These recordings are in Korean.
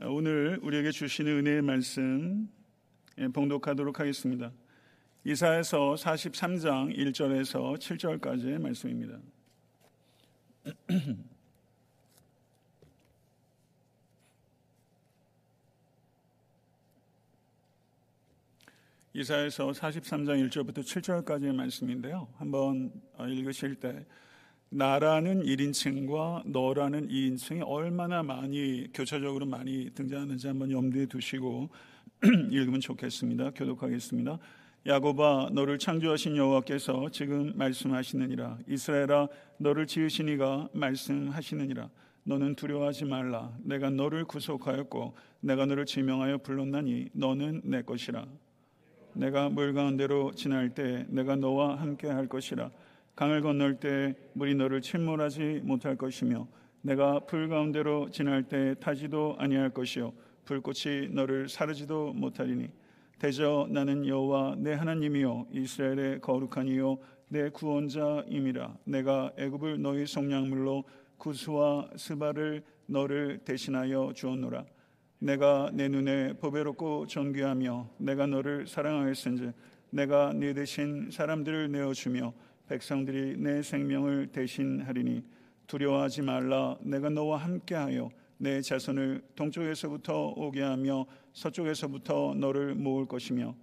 오늘 우리에게 주시는 은혜의 말씀 예, 봉독하도록 하겠습니다. 이사에서 43장 1절에서 7절까지의 말씀입니다. 이사에서 43장 1절부터 7절까지의 말씀인데요. 한번 읽으실 때 나라는 1인칭과 너라는 2인칭이 얼마나 많이 교차적으로 많이 등장하는지 한번 염두에 두시고 읽으면 좋겠습니다. 교독하겠습니다. 야고바 너를 창조하신 여호와께서 지금 말씀하시느니라. 이스라엘아 너를 지으시니가 말씀하시느니라. 너는 두려워하지 말라. 내가 너를 구속하였고 내가 너를 지명하여 불렀나니 너는 내 것이라. 내가 물 가운데로 지날 때 내가 너와 함께 할 것이라 강을 건널 때 물이 너를 침몰하지 못할 것이며 내가 불 가운데로 지날 때 타지도 아니할 것이요. 불꽃이 너를 사르지도 못하리니. 대저 나는 여호와 내 하나님이요. 이스라엘의 거룩한 이요. 내 구원자임이라. 내가 애굽을 너희 속량물로 구수와 스바를 너를 대신하여 주었노라. 내가 내 눈에 보배롭고 존귀하며 내가 너를 사랑하였은즉 내가 네 대신 사람들을 내어 주며 백성들이 내 생명을 대신하리니 두려워하지 말라. 내가 너와 함께하여 내 자손을 동쪽에서부터 오게 하며 서쪽에서부터 너를 모을 것이며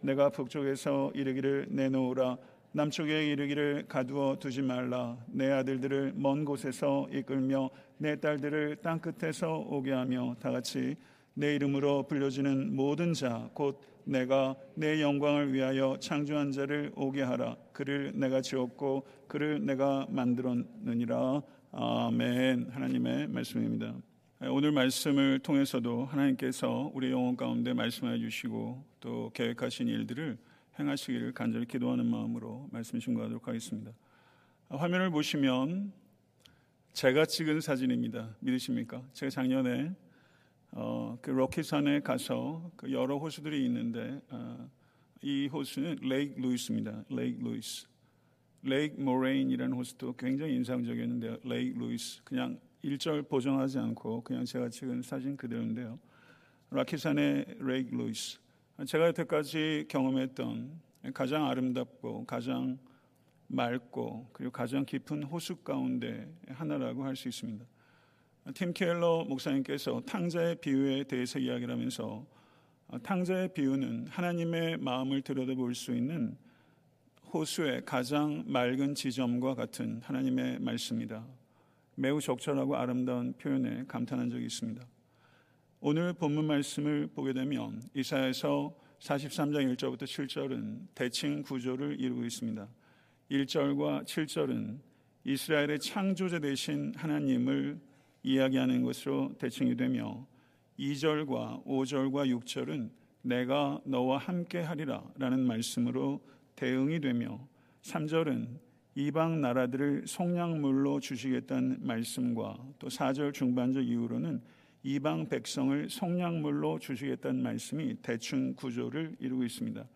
내가 북쪽에서 이르기를 내놓으라. 남쪽에 이르기를 가두어 두지 말라. 내 아들들을 먼 곳에서 이끌며 내 딸들을 땅 끝에서 오게 하며 다 같이 내 이름으로 불려지는 모든 자곧 내가 내 영광을 위하여 창조한 자를 오게 하라 그를 내가 지었고 그를 내가 만들었느니라 아멘 하나님의 말씀입니다. 오늘 말씀을 통해서도 하나님께서 우리 영혼 가운데 말씀해 주시고 또 계획하신 일들을 행하시기를 간절히 기도하는 마음으로 말씀 증거하도록 하겠습니다. 화면을 보시면 제가 찍은 사진입니다. 믿으십니까? 제가 작년에 어, 그 로키산에 가서 그 여러 호수들이 있는데 어, 이 호수는 레이크 루이스입니다. 레이크 루이스. 레이크 모레인이라는 호수도 굉장히 인상적이었는데요. 레이크 루이스. 그냥 일절 보정하지 않고 그냥 제가 찍은 사진 그대로인데요. 라키산의 레이크 루이스. 제가 여태까지 경험했던 가장 아름답고 가장 맑고 그리고 가장 깊은 호수 가운데 하나라고 할 수 있습니다. 팀 켈러 목사님께서 탕자의 비유에 대해서 이야기를 하면서 탕자의 비유는 하나님의 마음을 들여다볼 수 있는 호수의 가장 맑은 지점과 같은 하나님의 말씀이다. 매우 적절하고 아름다운 표현에 감탄한 적이 있습니다. 오늘 본문 말씀을 보게 되면 이사야서 43장 1절부터 7절은 대칭 구조를 이루고 있습니다. 1절과 7절은 이스라엘의 창조자 되신 하나님을 이야기하는 것으로 대칭이 되며 2절과 5절과 6절은 내가 너와 함께 하리라 라는 말씀으로 대응이 되며 3절은 이방 나라들을 속량물로 주시겠다는 말씀과 또 4절 중반절 이후로는 이방 백성을 속량물로 주시겠다는 말씀이 대충 구조를 이루고 있습니다.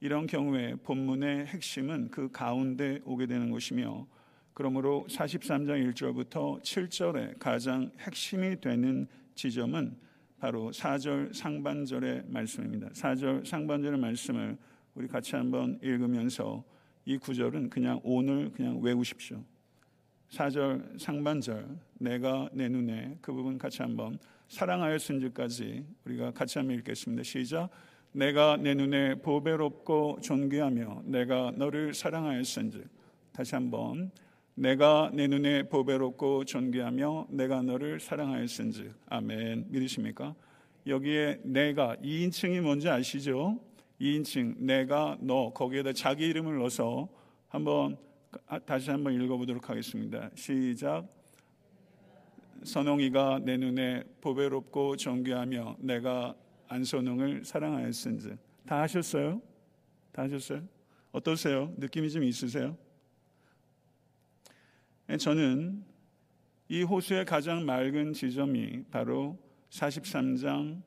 이런 경우에 본문의 핵심은 그 가운데 오게 되는 것이며 그러므로 43장 1절부터 7절의 가장 핵심이 되는 지점은 바로 4절 상반절의 말씀입니다. 4절 상반절의 말씀을 우리 같이 한번 읽으면서 이 구절은 그냥 오늘 그냥 외우십시오. 4절 상반절 내가 내 눈에 그 부분 같이 한번 사랑하였은지까지 우리가 같이 한번 읽겠습니다. 시작. 내가 내 눈에 보배롭고 존귀하며 내가 너를 사랑하였은즉 다시 한번 내가 내 눈에 보배롭고 존귀하며 내가 너를 사랑하였은즉 아멘 믿으십니까? 여기에 내가 2인칭이 뭔지 아시죠? 2인칭 내가 너 거기에다 자기 이름을 넣어서 한번 다시 한번 읽어보도록 하겠습니다. 시작. 선홍이가 내 눈에 보배롭고 존귀하며 내가 안선홍을 사랑하였은즉 다 하셨어요? 다 하셨어요? 어떠세요? 느낌이 좀 있으세요? 네, 저는 이 호수의 가장 맑은 지점이 바로 43장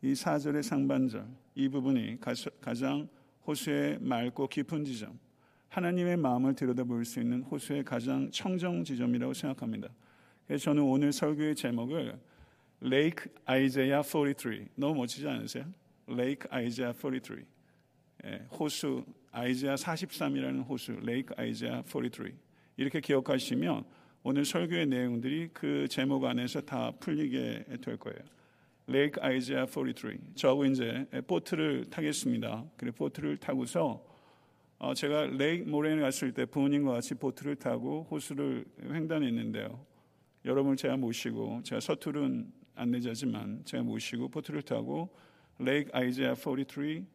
이 4절의 상반절 이 부분이 가장 호수의 맑고 깊은 지점 하나님의 마음을 들여다볼 수 있는 호수의 가장 청정 지점이라고 생각합니다. 그래서 저는 오늘 설교의 제목을 레이크 아이제야 43 너무 멋지지 않으세요? Lake Isaiah 43 예, 호수 Isaiah 43이라는 호수 Lake Isaiah 43 이렇게 기억하시면 오늘 설교의 내용들이 그 제목 안에서 다 풀리게 될 거예요. Lake Isaiah 43 저하고 이제 보트를 타겠습니다. 그래 보트를 타고서 어, 제가 레이크 모레인에 갔을 때 부모님과 같이 보트를 타고 호수를 횡단했는데요. 여러분을 제가 모시고 제가 서투른 안내자지만 제가 모시고 보트를 타고 레이크 아이제야 43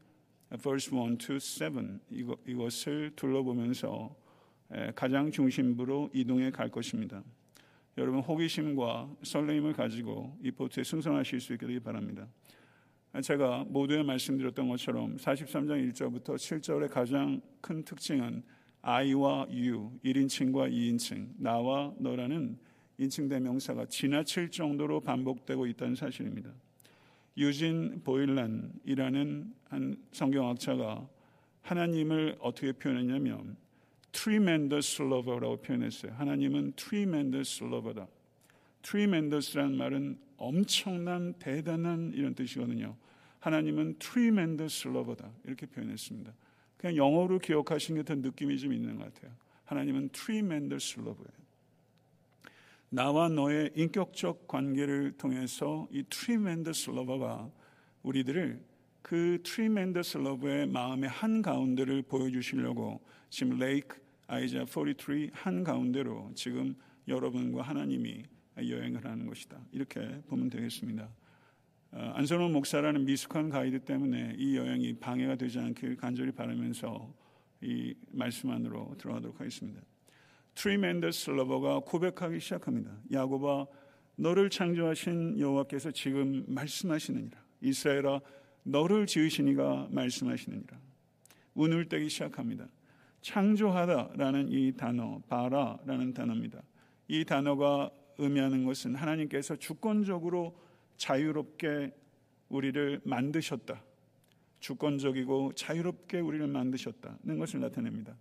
verse 1 to 7 이것, 이것을 둘러보면서 가장 중심부로 이동해 갈 것입니다. 여러분 호기심과 설레임을 가지고 이 보트에 승선하실 수 되기 바랍니다. 제가 모두에 말씀드렸던 것처럼 43장 1절부터 7절의 가장 큰 특징은 I와 you, 1인칭과 2인칭, 나와 너라는 인칭 대명사가 지나칠 정도로 반복되고 있다는 사실입니다. 유진 보일란이라는 한 성경학자가 하나님을 어떻게 표현했냐면 tremendous lover라고 표현했어요. 하나님은 tremendous lover다. tremendous라는 말은 엄청난 대단한 이런 뜻이거든요. 하나님은 tremendous lover다. 이렇게 표현했습니다. 그냥 영어로 기억하신 듯한 느낌이 좀 있는 것 같아요. 하나님은 tremendous lover예요. 나와 너의 인격적 관계를 통해서 이 tremendous love가 우리들을 그 tremendous love의 마음의 한 가운데를 보여주시려고 지금 레이크 아이자 43 한 가운데로 지금 여러분과 하나님이 여행을 하는 것이다. 이렇게 보면 되겠습니다. 어, 안선호 목사라는 미숙한 가이드 때문에 이 여행이 방해가 되지 않길 간절히 바라면서 이 말씀 안으로 들어가도록 하겠습니다. tremendous lover가 고백하기 시작합니다. 야곱아 너를 창조하신 여호와께서 지금 말씀하시느니라. 이스라엘아 너를 지으신 이가 말씀하시느니라. 운을 떼기 시작합니다. 창조하다라는 이 단어, 바라라는 단어입니다. 이 단어가 의미하는 것은 하나님께서 주권적으로 자유롭게 우리를 만드셨다. 주권적이고 자유롭게 우리를 만드셨다는 것을 나타냅니다.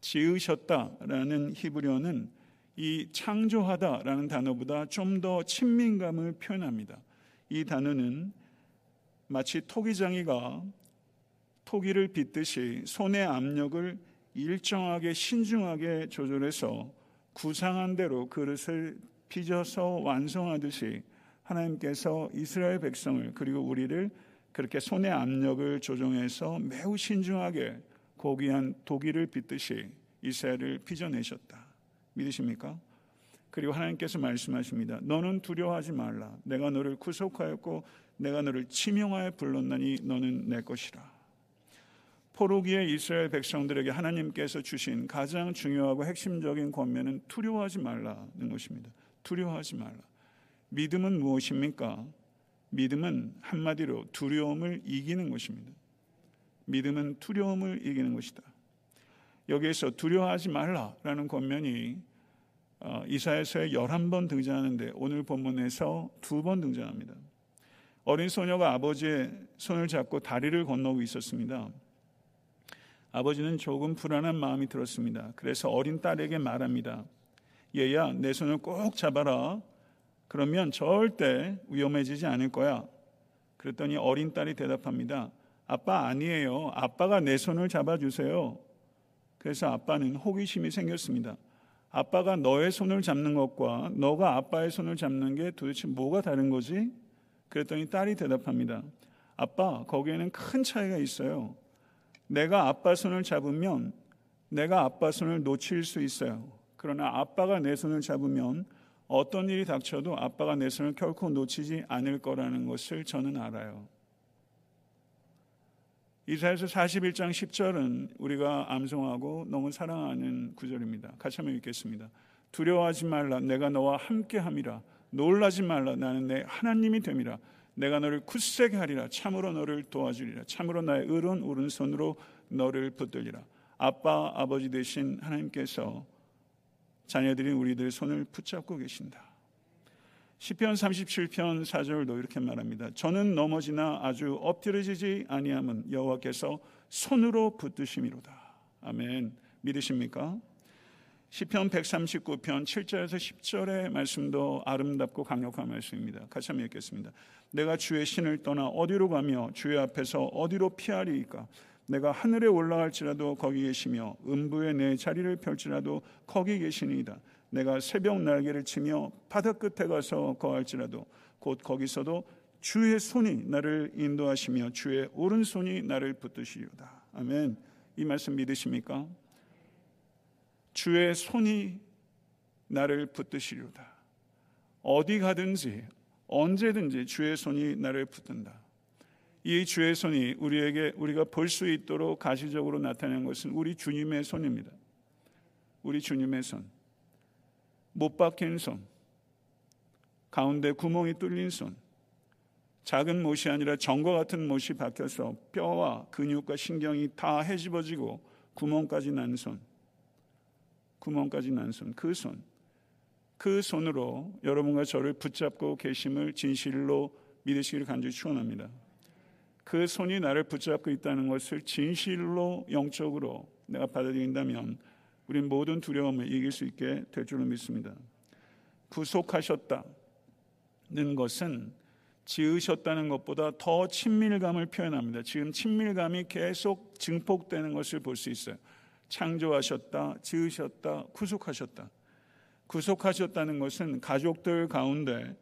지으셨다라는 히브리어는 이 창조하다라는 단어보다 좀 더 친밀감을 표현합니다. 이 단어는 마치 토기장이가 토기를 빗듯이 손의 압력을 일정하게 신중하게 조절해서 구상한 대로 그릇을 빚어서 완성하듯이 하나님께서 이스라엘 백성을 그리고 우리를 그렇게 손의 압력을 조정해서 매우 신중하게 고귀한 독일을 빚듯이 이스라엘을 빚어내셨다. 믿으십니까? 그리고 하나님께서 말씀하십니다. 너는 두려워하지 말라. 내가 너를 구속하였고 내가 너를 치명하여 불렀나니 너는 내 것이라. 포로기의 이스라엘 백성들에게 하나님께서 주신 가장 중요하고 핵심적인 권면은 두려워하지 말라는 것입니다. 두려워하지 말라. 믿음은 무엇입니까? 믿음은 한마디로 두려움을 이기는 것입니다. 믿음은 두려움을 이기는 것이다. 여기에서 두려워하지 말라라는 권면이 어, 이사에서의 11번 등장하는데 오늘 본문에서 두 번 등장합니다. 어린 소녀가 아버지의 손을 잡고 다리를 건너고 있었습니다. 아버지는 조금 불안한 마음이 들었습니다. 그래서 어린 딸에게 말합니다. 얘야, 내 손을 꼭 잡아라. 그러면 절대 위험해지지 않을 거야. 그랬더니 어린 딸이 대답합니다. 아빠 아니에요. 아빠가 내 손을 잡아주세요. 그래서 아빠는 호기심이 생겼습니다. 아빠가 너의 손을 잡는 것과 너가 아빠의 손을 잡는 게 도대체 뭐가 다른 거지? 그랬더니 딸이 대답합니다. 아빠, 거기에는 큰 차이가 있어요. 내가 아빠 손을 잡으면 내가 아빠 손을 놓칠 수 있어요. 그러나 아빠가 내 손을 잡으면 어떤 일이 닥쳐도 아빠가 내 손을 결코 놓치지 않을 거라는 것을 저는 알아요. 이사에서 41장 10절은 우리가 암송하고 너무 사랑하는 구절입니다. 같이 한번 읽겠습니다. 두려워하지 말라 내가 너와 함께 함이라 놀라지 말라 나는 내 하나님이 됨이라 내가 너를 굳세게 하리라 참으로 너를 도와주리라 참으로 나의 의로운 오른손으로 너를 붙들리라 아빠 아버지 되신 하나님께서 자녀들인 우리들 손을 붙잡고 계신다. 시편 37편 4절도 이렇게 말합니다. 저는 넘어지나 아주 엎드려지지 아니함은 여호와께서 손으로 붙드심이로다. 아멘. 믿으십니까? 시편 139편 7절에서 10절의 말씀도 아름답고 강력한 말씀입니다. 같이 한번 읽겠습니다. 내가 주의 신을 떠나 어디로 가며 주의 앞에서 어디로 피하리이까? 내가 하늘에 올라갈지라도 거기 계시며 음부에 내 자리를 펼지라도 거기 계시니이다. 내가 새벽 날개를 치며 바다 끝에 가서 거할지라도 곧 거기서도 주의 손이 나를 인도하시며 주의 오른손이 나를 붙드시리다. 아멘. 이 말씀 믿으십니까? 주의 손이 나를 붙드시리로다. 어디 가든지 언제든지 주의 손이 나를 붙든다. 이 주의 손이 우리에게 우리가 볼 수 있도록 가시적으로 나타낸 것은 우리 주님의 손입니다. 우리 주님의 손. 못 박힌 손. 가운데 구멍이 뚫린 손. 작은 못이 아니라 정과 같은 못이 박혀서 뼈와 근육과 신경이 다 헤집어지고 구멍까지 난 손. 구멍까지 난 손, 그 손, 그 손으로 여러분과 저를 붙잡고 계심을 진실로 믿으시기를 간절히 축원합니다. 그 손이 나를 붙잡고 있다는 것을 진실로 영적으로 내가 받아들인다면 우린 모든 두려움을 이길 수 있게 될 줄로 믿습니다. 구속하셨다는 것은 지으셨다는 것보다 더 친밀감을 표현합니다. 지금 친밀감이 계속 증폭되는 것을 볼 수 있어요. 창조하셨다, 지으셨다, 구속하셨다. 구속하셨다는 것은 가족들 가운데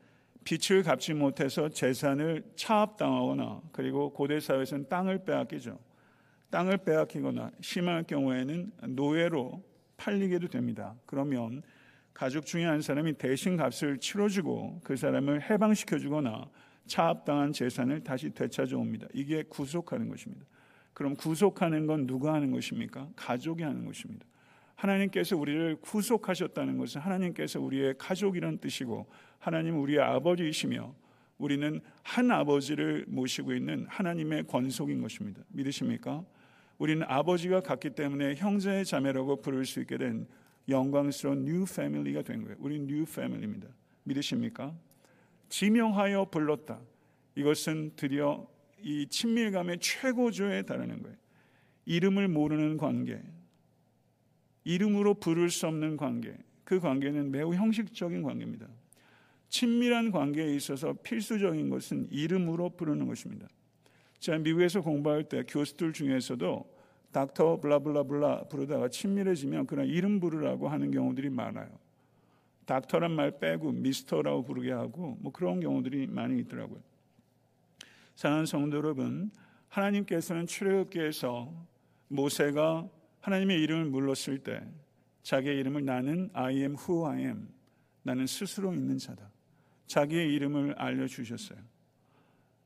빛을 갚지 못해서 재산을 차압당하거나 그리고 고대 사회에서는 땅을 빼앗기죠. 땅을 빼앗기거나 심할 경우에는 노예로 팔리게도 됩니다. 그러면 가족 중에 한 사람이 대신 값을 치러주고 그 사람을 해방시켜주거나 차압당한 재산을 다시 되찾아옵니다. 이게 구속하는 것입니다. 그럼 구속하는 건 누가 하는 것입니까? 가족이 하는 것입니다. 하나님께서 우리를 구속하셨다는 것은 하나님께서 우리의 가족이란 뜻이고 하나님 우리의 아버지이시며 우리는 한 아버지를 모시고 있는 하나님의 권속인 것입니다. 믿으십니까? 우리는 아버지가 같기 때문에 형제 자매라고 부를 수 있게 된 영광스러운 new family가 된 거예요. 우리는 new family입니다. 믿으십니까? 지명하여 불렀다. 이것은 드디어 이 친밀감의 최고조에 달하는 거예요. 이름을 모르는 관계, 이름으로 부를 수 없는 관계, 그 관계는 매우 형식적인 관계입니다. 친밀한 관계에 있어서 필수적인 것은 이름으로 부르는 것입니다. 제가 미국에서 공부할 때 교수들 중에서도 닥터 블라블라블라 부르다가 친밀해지면 그냥 이름 부르라고 하는 경우들이 많아요. 닥터란 말 빼고 미스터라고 부르게 하고 뭐 그런 경우들이 많이 있더라고요. 사랑하는 성도 여러분, 하나님께서는 출애굽기에서 모세가 하나님의 이름을 물렀을 때 자기의 이름을 나는 I am who I am. 나는 스스로 있는 자다. 자기의 이름을 알려 주셨어요.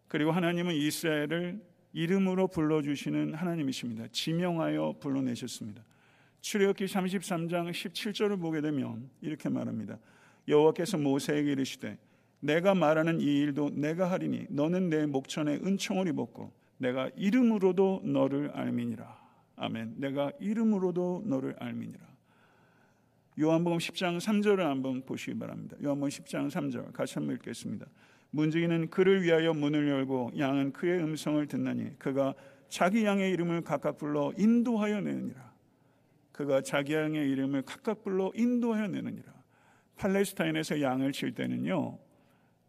그리고 하나님은 이스라엘을 이름으로 불러 주시는 하나님이십니다. 지명하여 불러내셨습니다. 출애굽기 33장 17절을 보게 되면 이렇게 말합니다. 여호와께서 모세에게 이르시되 내가 말하는 이 일도 내가 하리니 너는 내 목전에 은총을 입었고 내가 이름으로도 너를 알미니라. 아멘. 내가 이름으로도 너를 알미니라. 요한복음 10장 3절을 한번 보시기 바랍니다. 요한복음 10장 3절 같이 한번 읽겠습니다. 문지기는 그를 위하여 문을 열고 양은 그의 음성을 듣나니 그가 자기 양의 이름을 각각 불러 인도하여 내느니라. 그가 자기 양의 이름을 각각 불러 인도하여 내느니라. 팔레스타인에서 양을 칠 때는요.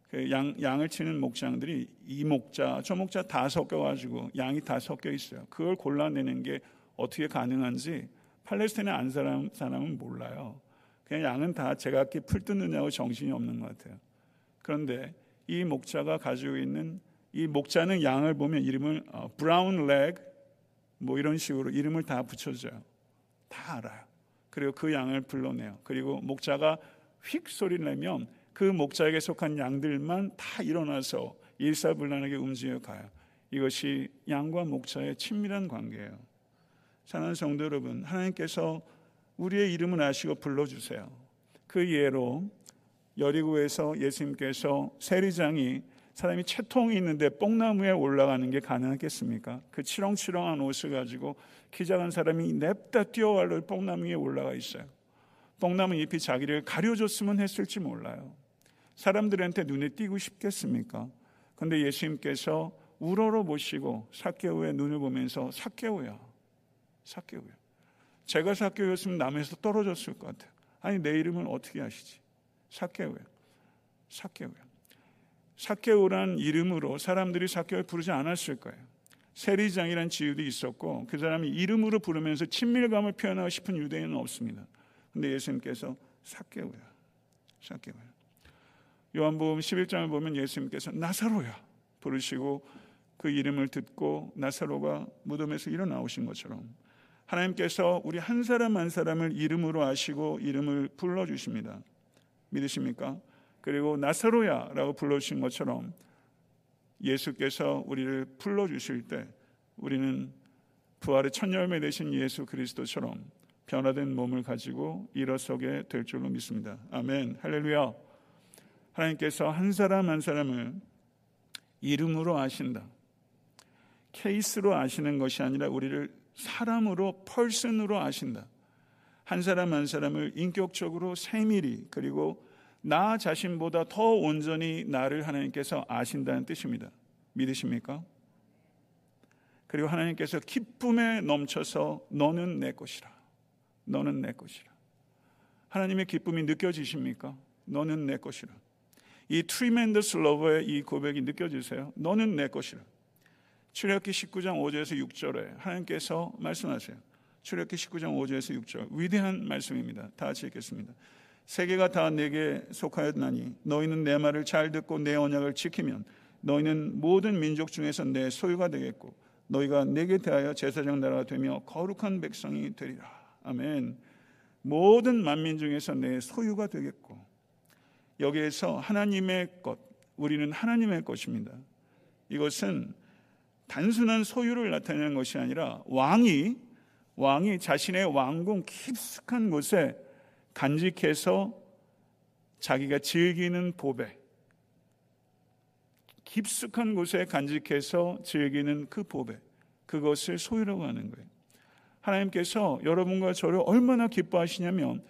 그 양, 양을 치는 목장들이 이 목자, 저 목자 다 섞여가지고 양이 다 섞여 있어요. 그걸 골라내는 게 어떻게 가능한지 팔레스타인의 안 사람, 사람은 몰라요. 그냥 양은 다 제각기 풀 뜯느냐고 정신이 없는 것 같아요. 그런데 이 목자가 가지고 있는 이 목자는 양을 보면 이름을 brown leg, 뭐 이런 식으로 이름을 다 붙여줘요. 다 알아요. 그리고 그 양을 불러내요. 그리고 목자가 휙 소리를 내면 그 목자에게 속한 양들만 다 일어나서 일사불란하게 움직여 가요. 이것이 양과 목자의 친밀한 관계예요. 사랑하는 성도 여러분, 하나님께서 우리의 이름을 아시고 불러주세요. 그 예로 여리고에서 예수님께서 세리장이 사람이 채통이 있는데 뽕나무에 올라가는 게 가능하겠습니까? 그 치렁치렁한 옷을 가지고 키 작은 사람이 냅다 뛰어갈로 뽕나무 에 올라가 있어요. 뽕나무 잎이 자기를 가려줬으면 했을지 몰라요. 사람들한테 눈에 띄고 싶겠습니까? 근데 예수님께서 우러러 보시고 사케오의 눈을 보면서 사케오야, 사케오야. 제가 사케오였으면 남에서 떨어졌을 것 같아요. 아니 내 이름을 어떻게 아시지? 사케오예요. 사케오예요. 사케오란 이름으로 사람들이 사케오를 부르지 않았을 거예요. 세리장이란 지유도 있었고 그 사람이 이름으로 부르면서 친밀감을 표현하고 싶은 유대인은 없습니다. 근데 예수님께서 사케오야. 사케오야. 요한복음 11장을 보면 예수님께서 나사로야 부르시고 그 이름을 듣고 나사로가 무덤에서 일어나오신 것처럼 하나님께서 우리 한 사람 한 사람을 이름으로 아시고 이름을 불러 주십니다. 믿으십니까? 그리고 나사로야라고 불러 주신 것처럼 예수께서 우리를 불러 주실 때 우리는 부활의 첫 열매 되신 예수 그리스도처럼 변화된 몸을 가지고 일어서게 될 줄로 믿습니다. 아멘. 할렐루야. 하나님께서 한 사람 한 사람을 이름으로 아신다. 케이스로 아시는 것이 아니라 우리를 사람으로 펄슨으로 아신다. 한 사람 한 사람을 인격적으로 세밀히 그리고 나 자신보다 더 온전히 나를 하나님께서 아신다는 뜻입니다. 믿으십니까? 그리고 하나님께서 기쁨에 넘쳐서 너는 내 것이라. 너는 내 것이라. 하나님의 기쁨이 느껴지십니까? 너는 내 것이라. 이 tremendous lover의 이 고백이 느껴지세요? 너는 내 것이라. 출애굽기 19장 5절에서 6절에 하나님께서 말씀하세요. 출애굽기 19장 5절에서 6절 위대한 말씀입니다. 다 같이 읽겠습니다. 세계가 다 내게 속하였나니 너희는 내 말을 잘 듣고 내 언약을 지키면 너희는 모든 민족 중에서 내 소유가 되겠고 너희가 내게 대하여 제사장 나라가 되며 거룩한 백성이 되리라. 아멘. 모든 만민 중에서 내 소유가 되겠고 여기에서 하나님의 것, 우리는 하나님의 것입니다. 이것은 단순한 소유를 나타내는 것이 아니라 왕이 왕이 자신의 왕궁 깊숙한 곳에 간직해서 자기가 즐기는 보배 깊숙한 곳에 간직해서 즐기는 그 보배 그것을 소유라고 하는 거예요. 하나님께서 여러분과 저를 얼마나 기뻐하시냐면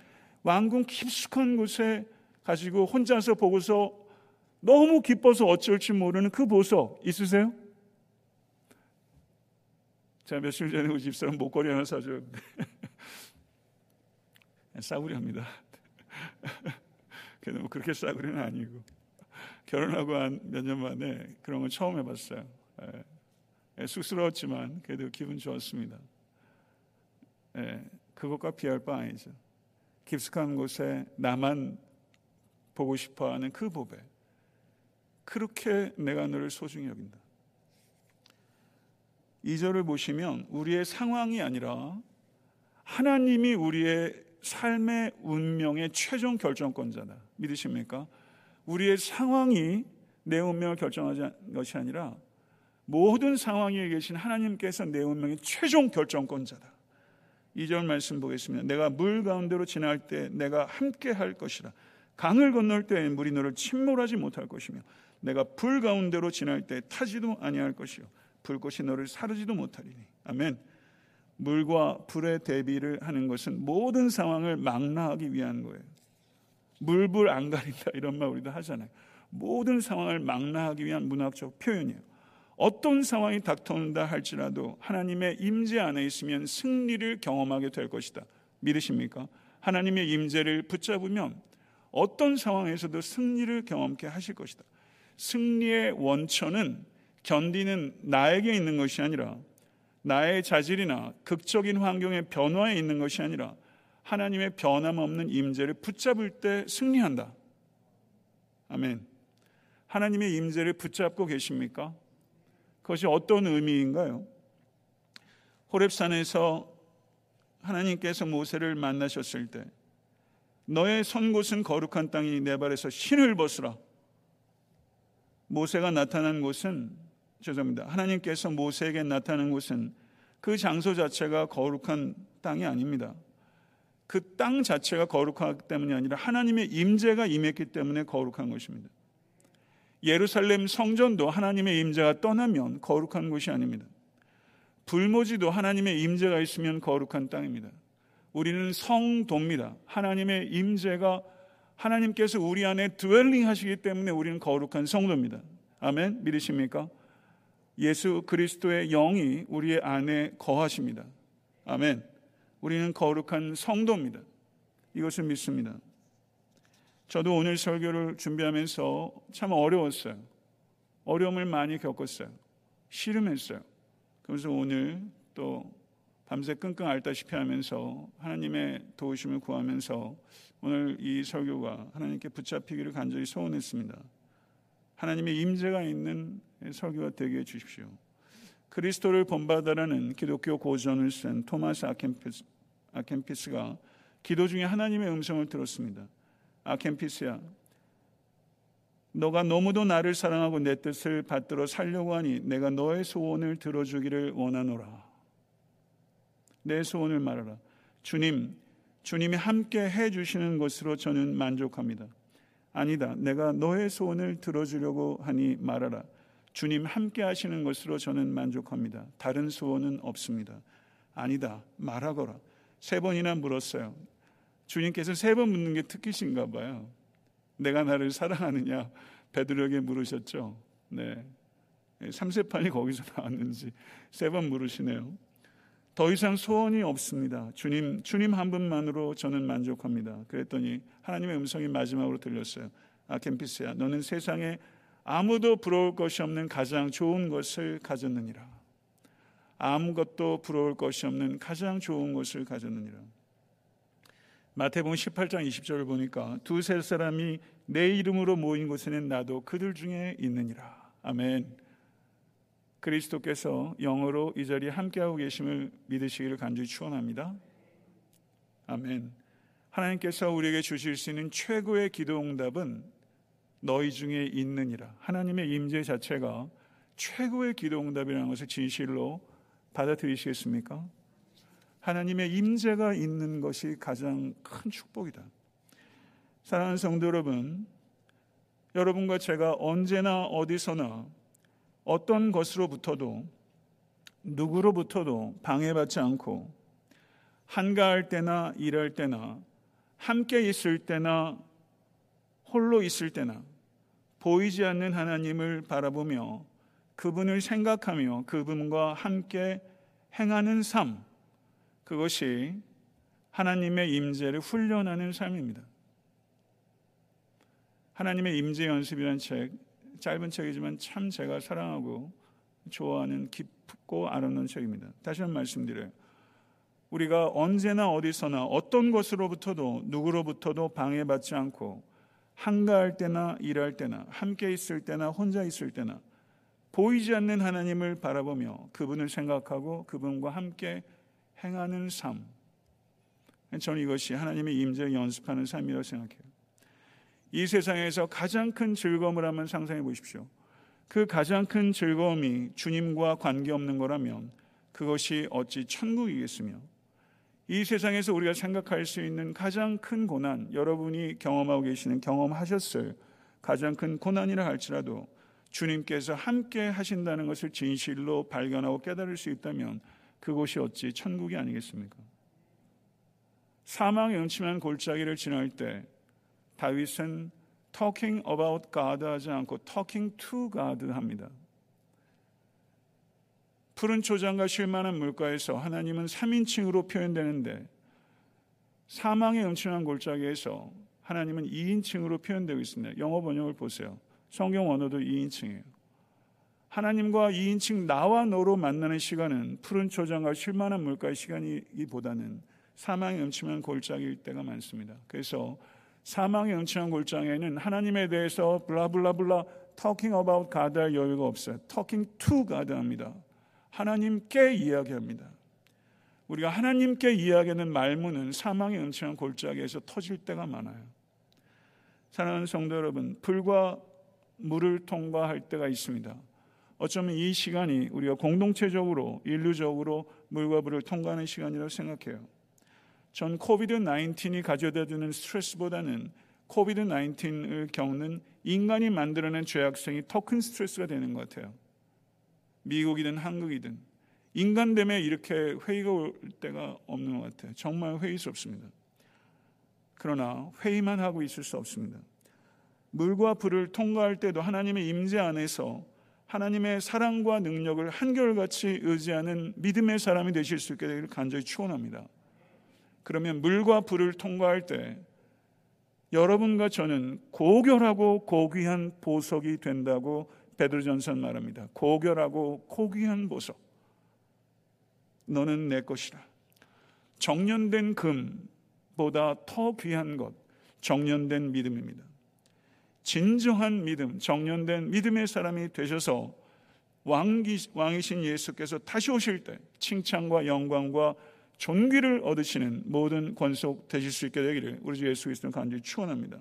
왕궁 깊숙한 곳에 가지고 혼자서 보고서 너무 기뻐서 어쩔지 모르는 그 보석 있으세요? 제가 며칠 전에 우리 집사람 목걸이 하나 사줬는데 싸구려 합니다. 그래도 뭐 그렇게 싸구려는 아니고 결혼하고 한 몇 년 만에 그런 건 처음 해봤어요. 예. 예, 쑥스러웠지만 그래도 기분 좋았습니다. 예, 그것과 비할 바 아니죠. 깊숙한 곳에 나만 보고 싶어 하는 그 보배. 그렇게 내가 너를 소중히 여긴다. 이절을 보시면 우리의 상황이 아니라 하나님이 우리의 삶의 운명의 최종 결정권자다. 믿으십니까? 우리의 상황이 내 운명을 결정하지 것이 아니라 모든 상황에 계신 하나님께서 내 운명의 최종 결정권자다. 2절 말씀 보겠습니다. 내가 물 가운데로 지날 때 내가 함께 할 것이라. 강을 건널 때 물이 너를 침몰하지 못할 것이며 내가 불 가운데로 지날 때 타지도 아니할 것이요 불꽃이 너를 사르지도 못하리니 아멘. 물과 불의 대비를 하는 것은 모든 상황을 망라하기 위한 거예요. 물불 안 가린다 이런 말 우리도 하잖아요. 모든 상황을 망라하기 위한 문학적 표현이에요. 어떤 상황이 닥터온다 할지라도 하나님의 임재 안에 있으면 승리를 경험하게 될 것이다. 믿으십니까? 하나님의 임재를 붙잡으면 어떤 상황에서도 승리를 경험케 하실 것이다. 승리의 원천은 견디는 나에게 있는 것이 아니라 나의 자질이나 극적인 환경의 변화에 있는 것이 아니라 하나님의 변함없는 임재를 붙잡을 때 승리한다. 아멘. 하나님의 임재를 붙잡고 계십니까? 그것이 어떤 의미인가요? 호렙산에서 하나님께서 모세를 만나셨을 때 너의 선 곳은 거룩한 땅이 내 발에서 신을 벗으라. 모세가 나타난 곳은 죄송합니다. 하나님께서 모세에게 나타난 곳은 그 장소 자체가 거룩한 땅이 아닙니다. 그 땅 자체가 거룩하기 때문이 아니라 하나님의 임재가 임했기 때문에 거룩한 것입니다. 예루살렘 성전도 하나님의 임재가 떠나면 거룩한 곳이 아닙니다. 불모지도 하나님의 임재가 있으면 거룩한 땅입니다. 우리는 성도입니다. 하나님의 임재가 하나님께서 우리 안에 드웰링 하시기 때문에 우리는 거룩한 성도입니다. 아멘. 믿으십니까? 예수 그리스도의 영이 우리의 안에 거하십니다. 아멘. 우리는 거룩한 성도입니다. 이것을 믿습니다. 저도 오늘 설교를 준비하면서 참 어려웠어요. 어려움을 많이 겪었어요. 씨름했어요. 그래서 오늘 또 밤새 끙끙 앓다시피 하면서 하나님의 도우심을 구하면서 오늘 이 설교가 하나님께 붙잡히기를 간절히 소원했습니다. 하나님의 임재가 있는 설교가 되게 해 주십시오. 그리스도를 본받아라는 기독교 고전을 쓴 토마스 아켄피스, 아켄피스가 기도 중에 하나님의 음성을 들었습니다. 아켄피스야, 너가 너무도 나를 사랑하고 내 뜻을 받들어 살려고 하니 내가 너의 소원을 들어주기를 원하노라. 내 소원을 말하라. 주님, 주님이 함께 해 주시는 것으로 저는 만족합니다. 아니다. 내가 너의 소원을 들어주려고 하니 말하라. 주님 함께 하시는 것으로 저는 만족합니다. 다른 소원은 없습니다. 아니다. 말하거라. 세 번이나 물었어요. 주님께서 세 번 묻는 게 특기신가 봐요. 내가 나를 사랑하느냐? 베드로에게 물으셨죠. 네. 삼세판이 거기서 나왔는지 세 번 물으시네요. 더 이상 소원이 없습니다. 주님, 주님 한 분만으로 저는 만족합니다. 그랬더니 하나님의 음성이 마지막으로 들렸어요. 아켄피스야, 너는 세상에 아무도 부러울 것이 없는 가장 좋은 것을 가졌느니라. 아무것도 부러울 것이 없는 가장 좋은 것을 가졌느니라. 마태복음 18장 20절을 보니까 두세 사람이 내 이름으로 모인 곳에는 나도 그들 중에 있느니라. 아멘. 그리스도께서 영어로 이 자리에 함께하고 계심을 믿으시기를 간절히 축원합니다. 아멘. 하나님께서 우리에게 주실 수 있는 최고의 기도 응답은 너희 중에 있느니라. 하나님의 임재 자체가 최고의 기도 응답이라는 것을 진실로 받아들이시겠습니까? 하나님의 임재가 있는 것이 가장 큰 축복이다. 사랑하는 성도 여러분, 여러분과 제가 언제나 어디서나 어떤 것으로부터도 누구로부터도 방해받지 않고 한가할 때나 일할 때나 함께 있을 때나 홀로 있을 때나 보이지 않는 하나님을 바라보며 그분을 생각하며 그분과 함께 행하는 삶 그것이 하나님의 임재를 훈련하는 삶입니다. 하나님의 임재 연습이라는 책 짧은 책이지만 참 제가 사랑하고 좋아하는 깊고 아름다운 책입니다. 다시 한번 말씀드려요. 우리가 언제나 어디서나 어떤 것으로부터도 누구로부터도 방해받지 않고 한가할 때나 일할 때나 함께 있을 때나 혼자 있을 때나 보이지 않는 하나님을 바라보며 그분을 생각하고 그분과 함께 행하는 삶. 저는 이것이 하나님의 임재 연습하는 삶이라고 생각해요. 이 세상에서 가장 큰 즐거움을 한번 상상해 보십시오. 그 가장 큰 즐거움이 주님과 관계없는 거라면 그것이 어찌 천국이겠으며 이 세상에서 우리가 생각할 수 있는 가장 큰 고난, 여러분이 경험하고 계시는 경험하셨을 가장 큰 고난이라 할지라도 주님께서 함께 하신다는 것을 진실로 발견하고 깨달을 수 있다면 그곳이 어찌 천국이 아니겠습니까? 사망의 음침한 골짜기를 지날 때 다윗은 talking about God 하지 않고 talking to God 합니다. 푸른 초장과 쉴만한 물가에서 하나님은 3인칭으로 표현되는데 사망의 음침한 골짜기에서 하나님은 2인칭으로 표현되고 있습니다. 영어 번역을 보세요. 성경 원어도 2인칭이에요. 하나님과 2인칭 나와 너로 만나는 시간은 푸른 초장과 쉴만한 물가의 시간이기보다는 사망의 음침한 골짜기일 때가 많습니다. 그래서 사망의 음침한 골장에는 하나님에 대해서 블라블라블라 talking about God 할 여유가 없어요. talking to God 합니다. 하나님께 이야기합니다. 우리가 하나님께 이야기하는 말문은 사망의 음침한 골짜기에서 터질 때가 많아요. 사랑하는 성도 여러분, 불과 물을 통과할 때가 있습니다. 어쩌면 이 시간이 우리가 공동체적으로 인류적으로 물과 불을 통과하는 시간이라고 생각해요. 전 COVID 19이 가져다 주는 스트레스보다는 COVID 19을 겪는 인간이 만들어낸 죄악성이 더 큰 스트레스가 되는 것 같아요. 미국이든 한국이든 인간 때문에 이렇게 회의가 올 때가 없는 것 같아요. 정말 회의스럽습니다. 그러나 회의만 하고 있을 수 없습니다. 물과 불을 통과할 때도 하나님의 임재 안에서 하나님의 사랑과 능력을 한결같이 의지하는 믿음의 사람이 되실 수 있게 되기를 간절히 축원합니다. 그러면 물과 불을 통과할 때 여러분과 저는 고결하고 고귀한 보석이 된다고 베드로전선 말합니다. 고결하고 고귀한 보석. 너는 내 것이라. 정년된 금보다 더 귀한 것, 정년된 믿음입니다. 진정한 믿음, 정년된 믿음의 사람이 되셔서 왕기, 왕이신 예수께서 다시 오실 때 칭찬과 영광과 존귀를 얻으시는 모든 권속 되실 수 있게 되기를 우리 주 예수 그리스도 간절히 축원합니다.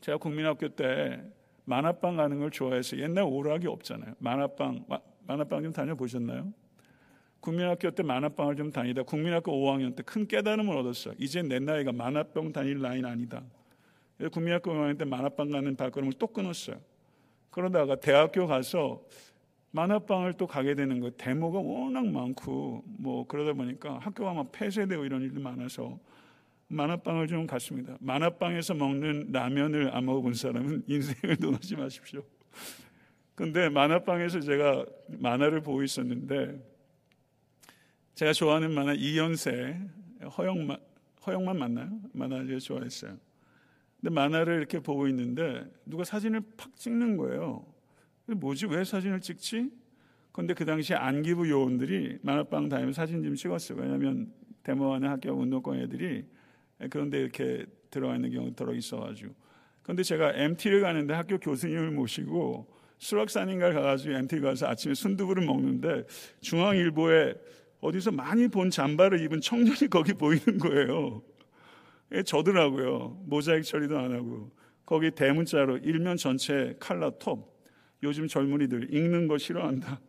제가 국민학교 때 만화방 가는 걸 좋아해서 옛날 오락이 없잖아요. 만화방 만화방 좀 다녀 보셨나요? 국민학교 때 만화방을 좀 다니다 국민학교 5학년 때 큰 깨달음을 얻었어요. 이제 내 나이가 만화방 다닐 나이는 아니다. 국민학교 5학년 때 만화방 가는 발걸음을 또 끊었어요. 그러다가 대학교 가서 만화방을 또 가게 되는 거 데모가 워낙 많고 뭐 그러다 보니까 학교가 막 폐쇄되고 이런 일도 많아서 만화방을 좀 갔습니다. 만화방에서 먹는 라면을 안 먹어본 사람은 인생을 논하지 마십시오. 근데 만화방에서 제가 만화를 보고 있었는데 제가 좋아하는 만화 이연세 허영만 허영만 맞나요? 만화를 좋아했어요. 근데 만화를 이렇게 보고 있는데 누가 사진을 팍 찍는 거예요. 뭐지? 왜 사진을 찍지? 근데 그 당시에 안기부 요원들이 만화방 다니면 사진 좀 찍었어요. 왜냐하면 데모하는 학교 운동권 애들이 그런데 이렇게 들어가 있는 경우가 들어 있어가지고. 근데 제가 MT를 가는데 학교 교수님을 모시고 수락산인가 가가지고 MT 가서 아침에 순두부를 먹는데 중앙일보에 어디서 많이 본 잠바를 입은 청년이 거기 보이는 거예요. 예, 저더라고요. 모자이크 처리도 안 하고. 거기 대문자로 일면 전체 칼라 톱. 요즘 젊은이들 읽는 거 싫어한다.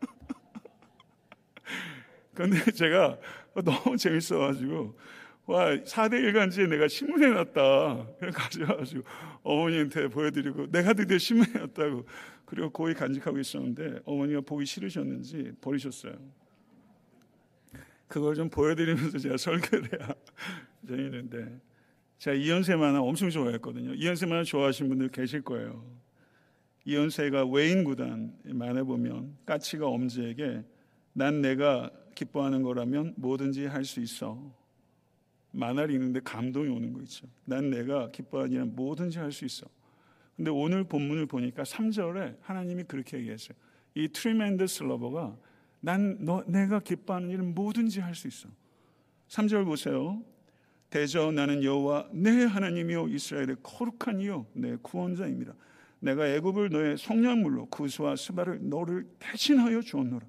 근데 제가 너무 재밌어가지고, 와, 4대 일간지에 내가 신문에. 그래 가져와가지고 어머니한테 보여드리고, 내가 드디어 신문에 놨다고. 그리고 거의 간직하고 있었는데, 어머니가 보기 싫으셨는지 버리셨어요. 그걸 좀 보여드리면서 제가 설교를 해야 되는데 제가 이연세 만화 엄청 좋아했거든요. 이연세 만화 좋아하시는 분들 계실 거예요. 이 연세가 외인 구단 만화 보면 까치가 엄지에게 난 내가 기뻐하는 거라면 뭐든지 할 수 있어. 만화를 읽는데 감동이 오는 거 있죠. 난 내가 기뻐하는 뭐든지 할 수 있어. 근데 오늘 본문을 보니까 3절에 하나님이 그렇게 얘기했어요. 이 tremendous lover가 난 너, 내가 기뻐하는 일은 뭐든지 할 수 있어. 3절 보세요. 대저 나는 여호와 네 하나님이요 이스라엘의 거룩한 이요 네 구원자임이라. 내가 애굽을 너의 속량물로 구스와 스바를 너를 대신하여 주었노라.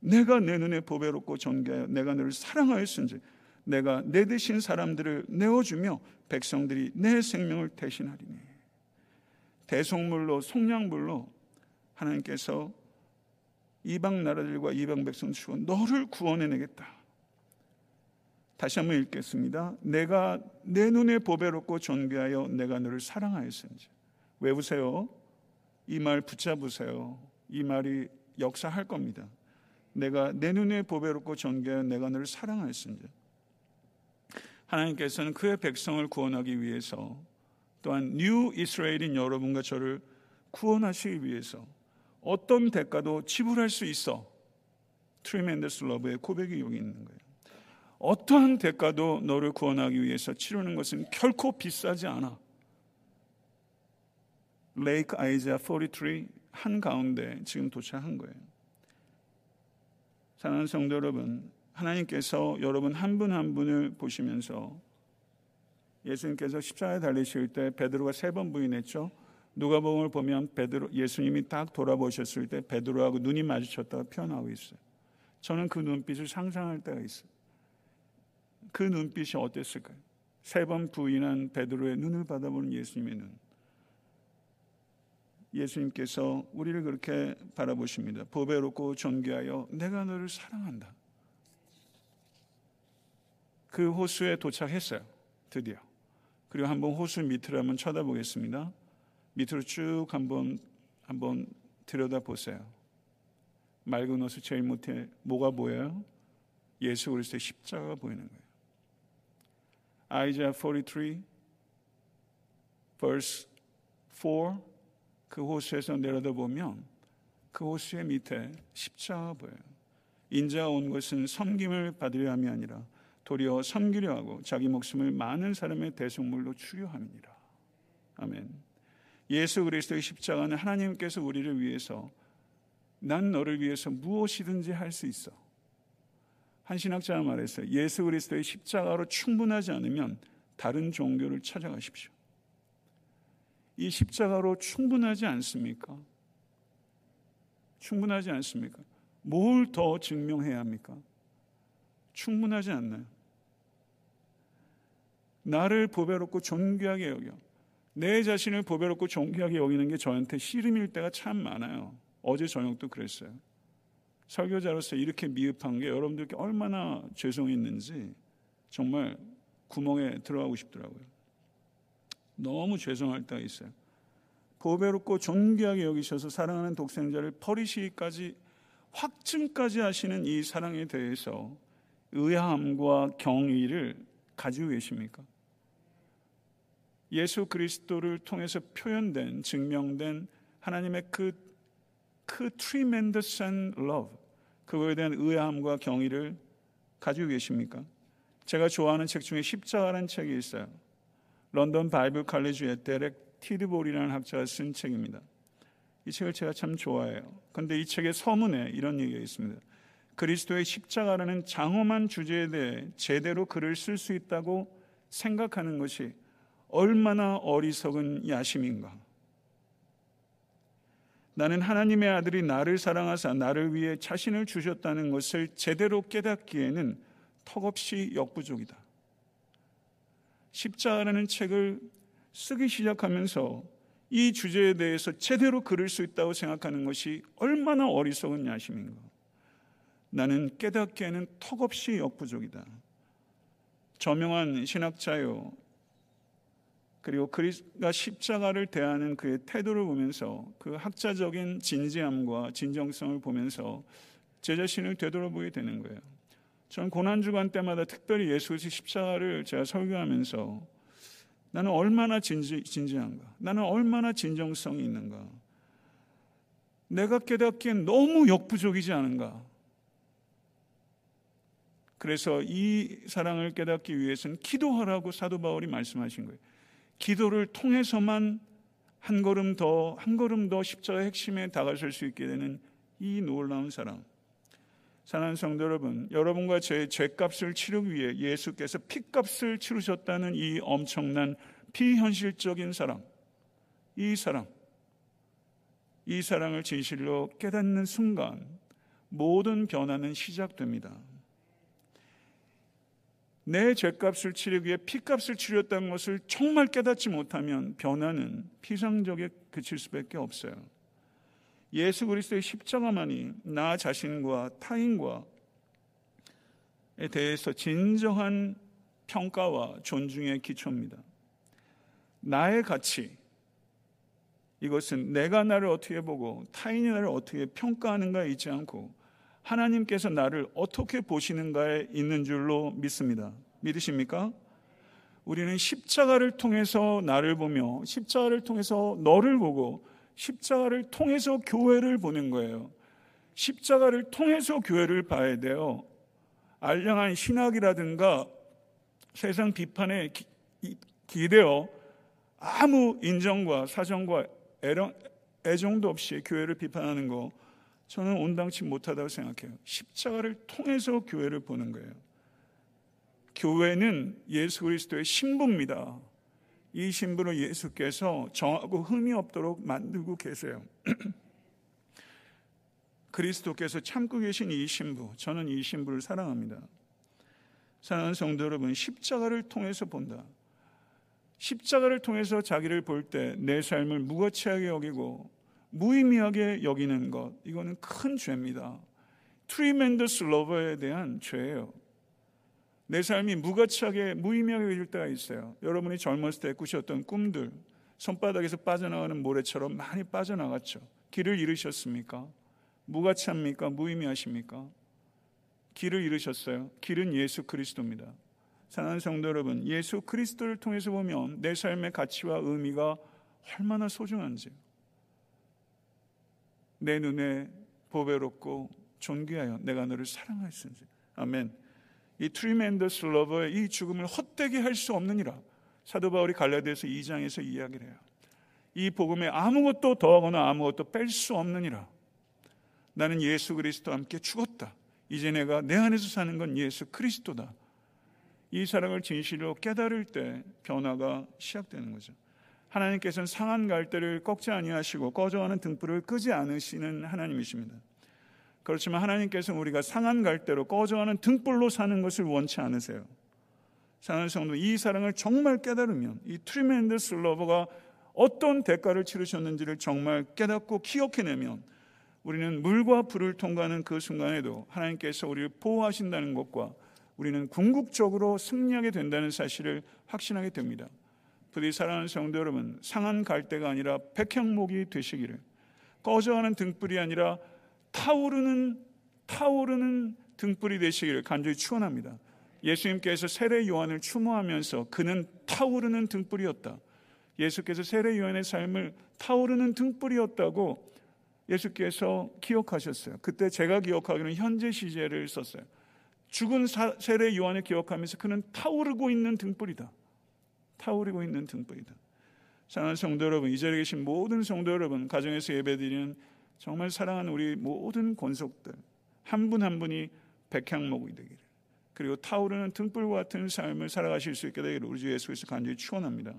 내가 내 눈에 보배롭고 존귀하여 내가 너를 사랑하였은지 내가 내 대신 사람들을 내어주며 백성들이 내 생명을 대신하리니 대속물로 속량물로 하나님께서 이방 나라들과 이방 백성 주고 너를 구원해내겠다. 다시 한번 읽겠습니다. 내가 내 눈에 보배롭고 존귀하여 내가 너를 사랑하였은지. 외우세요. 이 말 붙잡으세요. 이 말이 역사할 겁니다. 네가 내 눈에 보배롭고 존귀하여 내가 너를 사랑하였은즉. 하나님께서는 그의 백성을 구원하기 위해서 또한 new 이스라엘인 여러분과 저를 구원하시기 위해서 어떤 대가도 지불할 수 있어. tremendous lover의 고백이 여기 있는 거예요. 어떠한 대가도 너를 구원하기 위해서 치르는 것은 결코 비싸지 않아. 레이크 아이자 43 한가운데 지금 도착한 거예요. 사랑하는 성도 여러분, 하나님께서 여러분 한 분한 한 분을 보시면서 예수님께서 십자가에 달리실 때 베드로가 세 번 부인했죠. 누가복음을 보면 베드로 예수님이 딱 돌아보셨을 때 베드로하고 눈이 마주쳤다가 표현하고 있어요. 저는 그 눈빛을 상상할 때가 있어요. 그 눈빛이 어땠을까요? 세 번 부인한 베드로의 눈을 받아보는 예수님의 눈. 예수님께서 우리를 그렇게 바라보십니다. 보배롭고 존귀하여 내가 너를 사랑한다. 그 호수에 도착했어요. 드디어. 그리고 한번 호수 밑을 한번 쳐다보겠습니다. 밑으로 쭉 한번 한번 들여다 보세요. 맑은 옷을 제일 못해 뭐가 보여요? 예수 그리스도의 십자가가 보이는 거예요. 아이자 43 verse 4 그 호수에서 내려다 보면 그 호수의 밑에 십자가 보여요. 인자가 온 것은 섬김을 받으려 함이 아니라 도리어 섬기려 하고 자기 목숨을 많은 사람의 대속물로 추려 함이니라. 아멘. 예수 그리스도의 십자가는 하나님께서 우리를 위해서 난 너를 위해서 무엇이든지 할 수 있어. 한 신학자가 말했어요. 예수 그리스도의 십자가로 충분하지 않으면 다른 종교를 찾아가십시오. 이 십자가로 충분하지 않습니까? 충분하지 않습니까? 뭘 더 증명해야 합니까? 충분하지 않나요? 나를 보배롭고 존귀하게 여겨. 내 자신을 보배롭고 존귀하게 여기는 게 저한테 씨름일 때가 참 많아요. 어제 저녁도 그랬어요. 설교자로서 이렇게 미흡한 게 여러분들께 얼마나 죄송했는지 정말 구멍에 들어가고 싶더라고요. 너무 죄송할 때가 있어요. 보배롭고 존귀하게 여기셔서 사랑하는 독생자를 버리시기까지 확증까지 하시는 이 사랑에 대해서 의함과 경의를 가지고 계십니까? 예수 그리스도를 통해서 표현된 증명된 하나님의 그, 그 tremendous love 그거에 대한 의함과 경의를 가지고 계십니까? 제가 좋아하는 책 중에 십자가라는 책이 있어요. 런던 바이블 칼리지의 데렉 티드볼이라는 학자가 쓴 책입니다. 이 책을 제가 참 좋아해요. 그런데 이 책의 서문에 이런 얘기가 있습니다. 그리스도의 십자가라는 장엄한 주제에 대해 제대로 글을 쓸 수 있다고 생각하는 것이 얼마나 어리석은 야심인가. 나는 하나님의 아들이 나를 사랑하사 나를 위해 자신을 주셨다는 것을 제대로 깨닫기에는 턱없이 역부족이다. 십자가라는 책을 쓰기 시작하면서 이 주제에 대해서 제대로 그릴 수 있다고 생각하는 것이 얼마나 어리석은 야심인가. 나는 깨닫기에는 턱없이 역부족이다. 저명한 신학자요. 그리고 그리스가 십자가를 대하는 그의 태도를 보면서 그 학자적인 진지함과 진정성을 보면서 제 자신을 되돌아보게 되는 거예요. 저는 고난주간 때마다 특별히 예수 의 십자가를 제가 설교하면서 나는 얼마나 진지, 진지한가? 나는 얼마나 진정성이 있는가? 내가 깨닫기엔 너무 역부족이지 않은가? 그래서 이 사랑을 깨닫기 위해서는 기도하라고 사도 바울이 말씀하신 거예요. 기도를 통해서만 한 걸음 더, 한 걸음 더 십자가의 핵심에 다가설 수 있게 되는 이 놀라운 사랑. 사랑하는 성도 여러분, 여러분과 제 죄값을 치르기 위해 예수께서 피값을 치르셨다는 이 엄청난 비현실적인 사랑. 이 사랑. 이 사랑을 진실로 깨닫는 순간 모든 변화는 시작됩니다. 내 죄값을 치르기 위해 피값을 치렀다는 것을 정말 깨닫지 못하면 변화는 피상적에 그칠 수밖에 없어요. 예수 그리스도의 십자가만이 나 자신과 타인과에 대해서 진정한 평가와 존중의 기초입니다. 나의 가치, 이것은 내가 나를 어떻게 보고 타인이 나를 어떻게 평가하는가에 있지 않고 하나님께서 나를 어떻게 보시는가에 있는 줄로 믿습니다. 믿으십니까? 우리는 십자가를 통해서 나를 보며 십자가를 통해서 너를 보고 십자가를 통해서 교회를 보는 거예요. 십자가를 통해서 교회를 봐야 돼요. 알량한 신학이라든가 세상 비판에 기, 기대어 아무 인정과 사정과 애정, 애정도 없이 교회를 비판하는 거 저는 온당치 못하다고 생각해요. 십자가를 통해서 교회를 보는 거예요. 교회는 예수 그리스도의 신부입니다. 이 신부를 예수께서 정하고 흠이 없도록 만들고 계세요. 그리스도께서 참고 계신 이 신부, 저는 이 신부를 사랑합니다. 사랑하는 성도 여러분, 십자가를 통해서 본다. 십자가를 통해서 자기를 볼 때 내 삶을 무가치하게 여기고 무의미하게 여기는 것, 이거는 큰 죄입니다. tremendous lover에 대한 죄예요. 내 삶이 무가치하게 무의미하게 여길 때가 있어요. 여러분이 젊었을 때 꾸셨던 꿈들, 손바닥에서 빠져나가는 모래처럼 많이 빠져나갔죠. 길을 잃으셨습니까? 무가치합니까? 무의미하십니까? 길을 잃으셨어요. 길은 예수 그리스도입니다. 사랑하는 성도 여러분, 예수 그리스도를 통해서 보면 내 삶의 가치와 의미가 얼마나 소중한지 내 눈에 보배롭고 존귀하여 내가 너를 사랑하였은즉. 아멘. 이 tremendous lover의 이 죽음을 헛되게 할 수 없느니라. 사도 바울이 갈라디아서 2장에서 이야기를 해요. 이 복음에 아무것도 더하거나 아무것도 뺄 수 없느니라. 나는 예수 그리스도와 함께 죽었다. 이제 내가 내 안에서 사는 건 예수 그리스도다. 이 사랑을 진실로 깨달을 때 변화가 시작되는 거죠. 하나님께서는 상한 갈대를 꺾지 아니하시고 꺼져가는 등불을 끄지 않으시는 하나님이십니다. 그렇지만 하나님께서는 우리가 상한 갈대로 꺼져가는 등불로 사는 것을 원치 않으세요. 사랑하는 성도, 이 사랑을 정말 깨달으면 이 tremendous lover가 어떤 대가를 치르셨는지를 정말 깨닫고 기억해내면 우리는 물과 불을 통과하는 그 순간에도 하나님께서 우리를 보호하신다는 것과 우리는 궁극적으로 승리하게 된다는 사실을 확신하게 됩니다. 부디 사랑하는 성도 여러분, 상한 갈대가 아니라 백향목이 되시기를 꺼져가는 등불이 아니라 타오르는 타오르는 등불이 되시기를 간절히 축원합니다. 예수님께서 세례 요한을 추모하면서 그는 타오르는 등불이었다. 예수께서 세례 요한의 삶을 타오르는 등불이었다고 예수께서 기억하셨어요. 그때 제가 기억하기로는 현재 시제를 썼어요. 죽은 세례 요한을 기억하면서 그는 타오르고 있는 등불이다. 타오르고 있는 등불이다. 사랑하는 성도 여러분, 이 자리에 계신 모든 성도 여러분, 가정에서 예배드리는 정말 사랑하는 우리 모든 권속들 한 분한 한 분이 백향목이 되기를 그리고 타오르는 등불과 같은 삶을 살아가실 수 있게 되기를 우리 주 예수 그리스도 간절히 축원합니다.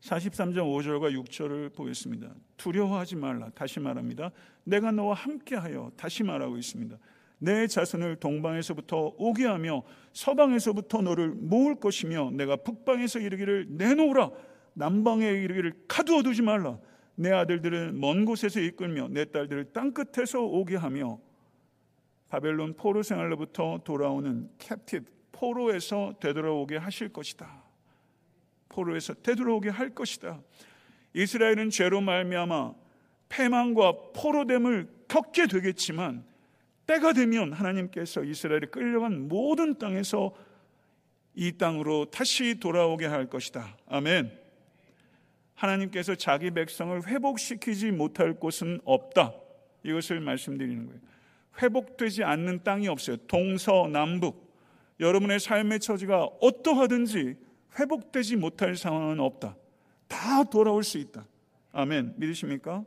43장 5절과 6절을 보겠습니다. 두려워하지 말라. 다시 말합니다. 내가 너와 함께하여 다시 말하고 있습니다. 내 자손을 동방에서부터 오게 하며 서방에서부터 너를 모을 것이며 내가 북방에서 이르기를 내놓으라 남방에 이르기를 가두어 두지 말라 내 아들들은 먼 곳에서 이끌며 내 딸들을 땅 끝에서 오게 하며 바벨론 포로 생활로부터 돌아오는 캡티브 포로에서 되돌아오게 하실 것이다. 포로에서 되돌아오게 할 것이다. 이스라엘은 죄로 말미암아 패망과 포로됨을 겪게 되겠지만 때가 되면 하나님께서 이스라엘이 끌려간 모든 땅에서 이 땅으로 다시 돌아오게 할 것이다. 아멘. 하나님께서 자기 백성을 회복시키지 못할 곳은 없다. 이것을 말씀드리는 거예요. 회복되지 않는 땅이 없어요. 동서남북. 여러분의 삶의 처지가 어떠하든지 회복되지 못할 상황은 없다. 다 돌아올 수 있다. 아멘. 믿으십니까?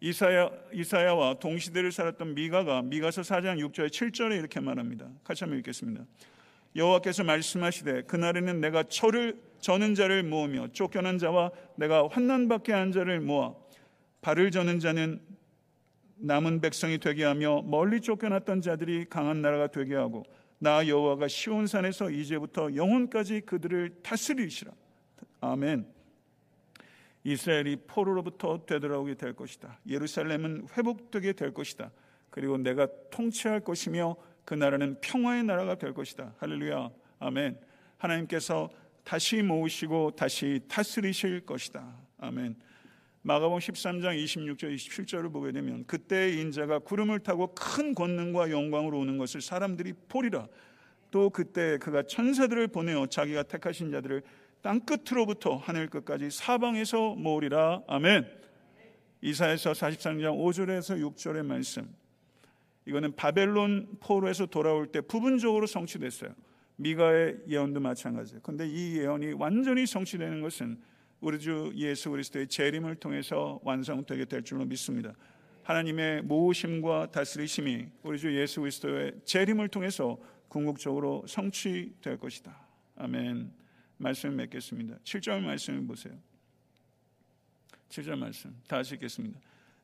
이사야, 이사야와 동시대를 살았던 미가가 미가서 4장 6절 7절에 이렇게 말합니다. 같이 한번 읽겠습니다. 여호와께서 말씀하시되 그날에는 내가 철을 저는 자를 모으며 쫓겨난 자와 내가 환난 받게 한 자를 모아 발을 저는 자는 남은 백성이 되게 하며 멀리 쫓겨났던 자들이 강한 나라가 되게 하고 나 여호와가 시온산에서 이제부터 영혼까지 그들을 다스리시라. 아멘. 이스라엘이 포로로부터 되돌아오게 될 것이다. 예루살렘은 회복되게 될 것이다. 그리고 내가 통치할 것이며 그 나라는 평화의 나라가 될 것이다. 할렐루야. 아멘. 하나님께서 다시 모으시고 다시 다스리실 것이다. 아멘. 마가복 13장 26절 27절을 보게 되면 그때 인자가 구름을 타고 큰 권능과 영광으로 오는 것을 사람들이 보리라. 또 그때 그가 천사들을 보내어 자기가 택하신 자들을 땅 끝으로부터 하늘 끝까지 사방에서 모으리라. 아멘. 이사에서 43장 5절에서 6절의 말씀. 이거는 바벨론 포로에서 돌아올 때 부분적으로 성취됐어요. 미가의 예언도 마찬가지예요. 그런데 이 예언이 완전히 성취되는 것은 우리 주 예수 그리스도의 재림을 통해서 완성되게 될 줄로 믿습니다. 하나님의 모으심과 다스리심이 우리 주 예수 그리스도의 재림을 통해서 궁극적으로 성취될 것이다. 아멘. 말씀을 맺겠습니다. 7절 말씀을 보세요. 7절 말씀 다시 읽겠습니다.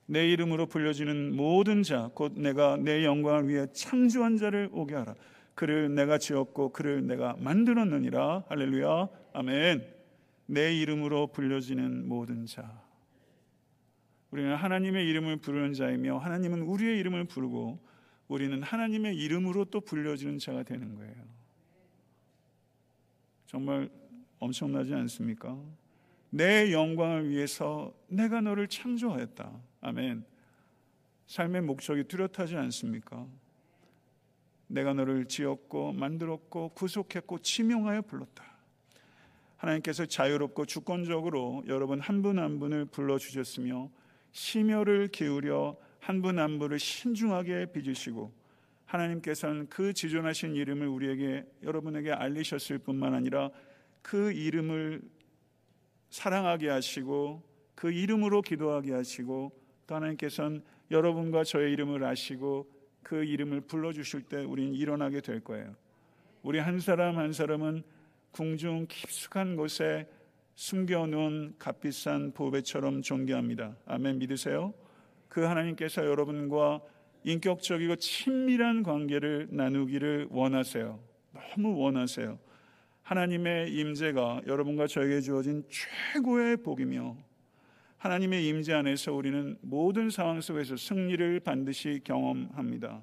내 이름으로 불려지는 모든 자 곧 내가 내 영광을 위해 창조한 자를 오게 하라. 그를 내가 지었고 그를 내가 만들었느니라. 할렐루야. 아멘. 내 이름으로 불려지는 모든 자. 우리는 하나님의 이름을 부르는 자이며 하나님은 우리의 이름을 부르고 우리는 하나님의 이름으로 또 불려지는 자가 되는 거예요. 정말 엄청나지 않습니까? 내 영광을 위해서 내가 너를 창조하였다. 아멘. 삶의 목적이 뚜렷하지 않습니까? 내가 너를 지었고 만들었고 구속했고 지명하여 불렀다. 하나님께서 자유롭고 주권적으로 여러분 한 분 한 분을 불러 주셨으며 심혈을 기울여 한 분 한 분을 신중하게 빚으시고 하나님께서는 그 지존하신 이름을 우리에게 여러분에게 알리셨을 뿐만 아니라 그 이름을 사랑하게 하시고 그 이름으로 기도하게 하시고 또 하나님께서는 여러분과 저의 이름을 아시고 그 이름을 불러주실 때 우리는 일어나게 될 거예요. 우리 한 사람 한 사람은 궁중 깊숙한 곳에 숨겨놓은 값비싼 보배처럼 존귀합니다. 아멘 믿으세요? 그 하나님께서 여러분과 인격적이고 친밀한 관계를 나누기를 원하세요. 너무 원하세요. 하나님의 임재가 여러분과 저에게 주어진 최고의 복이며 하나님의 임재 안에서 우리는 모든 상황 속에서 승리를 반드시 경험합니다.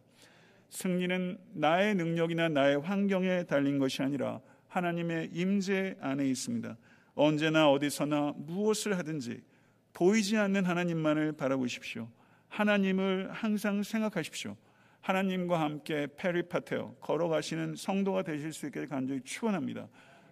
승리는 나의 능력이나 나의 환경에 달린 것이 아니라 하나님의 임재 안에 있습니다. 언제나 어디서나 무엇을 하든지 보이지 않는 하나님만을 바라보십시오. 하나님을 항상 생각하십시오. 하나님과 함께 페리파테어 걸어가시는 성도가 되실 수 있게 간절히 축원합니다.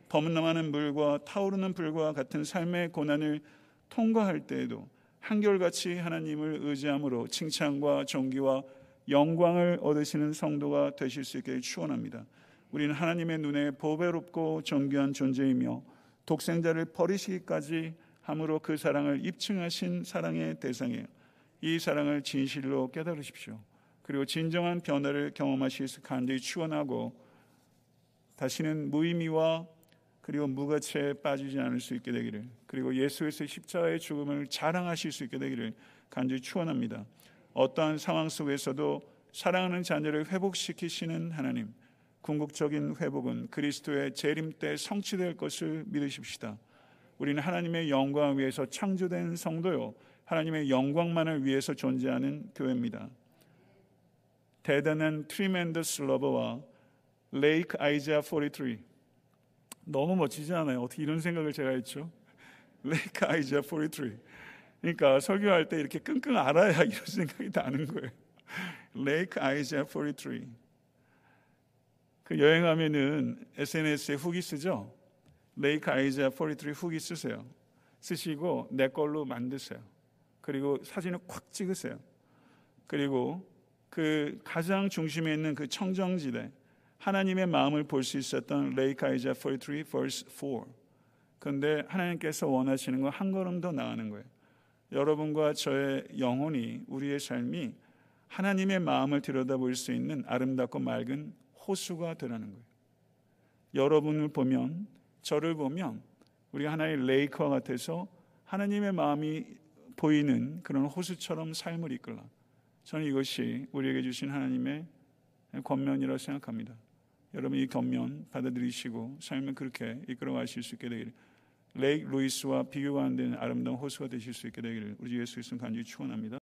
범람하는 물과 타오르는 불과 같은 삶의 고난을 통과할 때에도 한결같이 하나님을 의지함으로 칭찬과 존귀와 영광을 얻으시는 성도가 되실 수 있게 축원합니다. 우리는 하나님의 눈에 보배롭고 존귀한 존재이며 독생자를 버리시기까지 함으로 그 사랑을 입증하신 사랑의 대상이에요. 이 사랑을 진실로 깨달으십시오. 그리고 진정한 변화를 경험하실 수 간절히 축원하고 다시는 무의미와 그리고 무가치에 빠지지 않을 수 있게 되기를 그리고 예수의 십자가의 죽음을 자랑하실 수 있게 되기를 간절히 축원합니다. 어떠한 상황 속에서도 사랑하는 자녀를 회복시키시는 하나님 궁극적인 회복은 그리스도의 재림 때 성취될 것을 믿으십시다. 우리는 하나님의 영광을 위해서 창조된 성도요 하나님의 영광만을 위해서 존재하는 교회입니다. 대단한 tremendous lover와 Lake Isaiah 43 너무 멋지지 않아요? 어떻게 이런 생각을 제가 했죠? Lake Isaiah 43 그러니까 설교할 때 이렇게 끙끙 앓아야 이런 생각이 나는 거예요. 레이크 아이자 43 그 여행하면은 SNS에 후기 쓰죠? 레이크 아이자 43 후기 쓰세요. 쓰시고 내 걸로 만드세요. 그리고 사진을 콱 찍으세요. 그리고 그 가장 중심에 있는 그 청정지대 하나님의 마음을 볼 수 있었던 레이카이자 43 verse 4. 그런데 하나님께서 원하시는 건 한 걸음 더 나가는 거예요. 여러분과 저의 영혼이 우리의 삶이 하나님의 마음을 들여다볼 수 있는 아름답고 맑은 호수가 되라는 거예요. 여러분을 보면 저를 보면 우리가 하나의 레이크와 같아서 하나님의 마음이 보이는 그런 호수처럼 삶을 이끌라. 저는 이것이 우리에게 주신 하나님의 권면이라고 생각합니다. 여러분 이 권면 받아들이시고 삶을 그렇게 이끌어 가실 수 있게 되기를 레이크 루이스와 비교가 안 되는 아름다운 호수가 되실 수 있게 되기를 우리 예수 그리스도 간절히 축원합니다.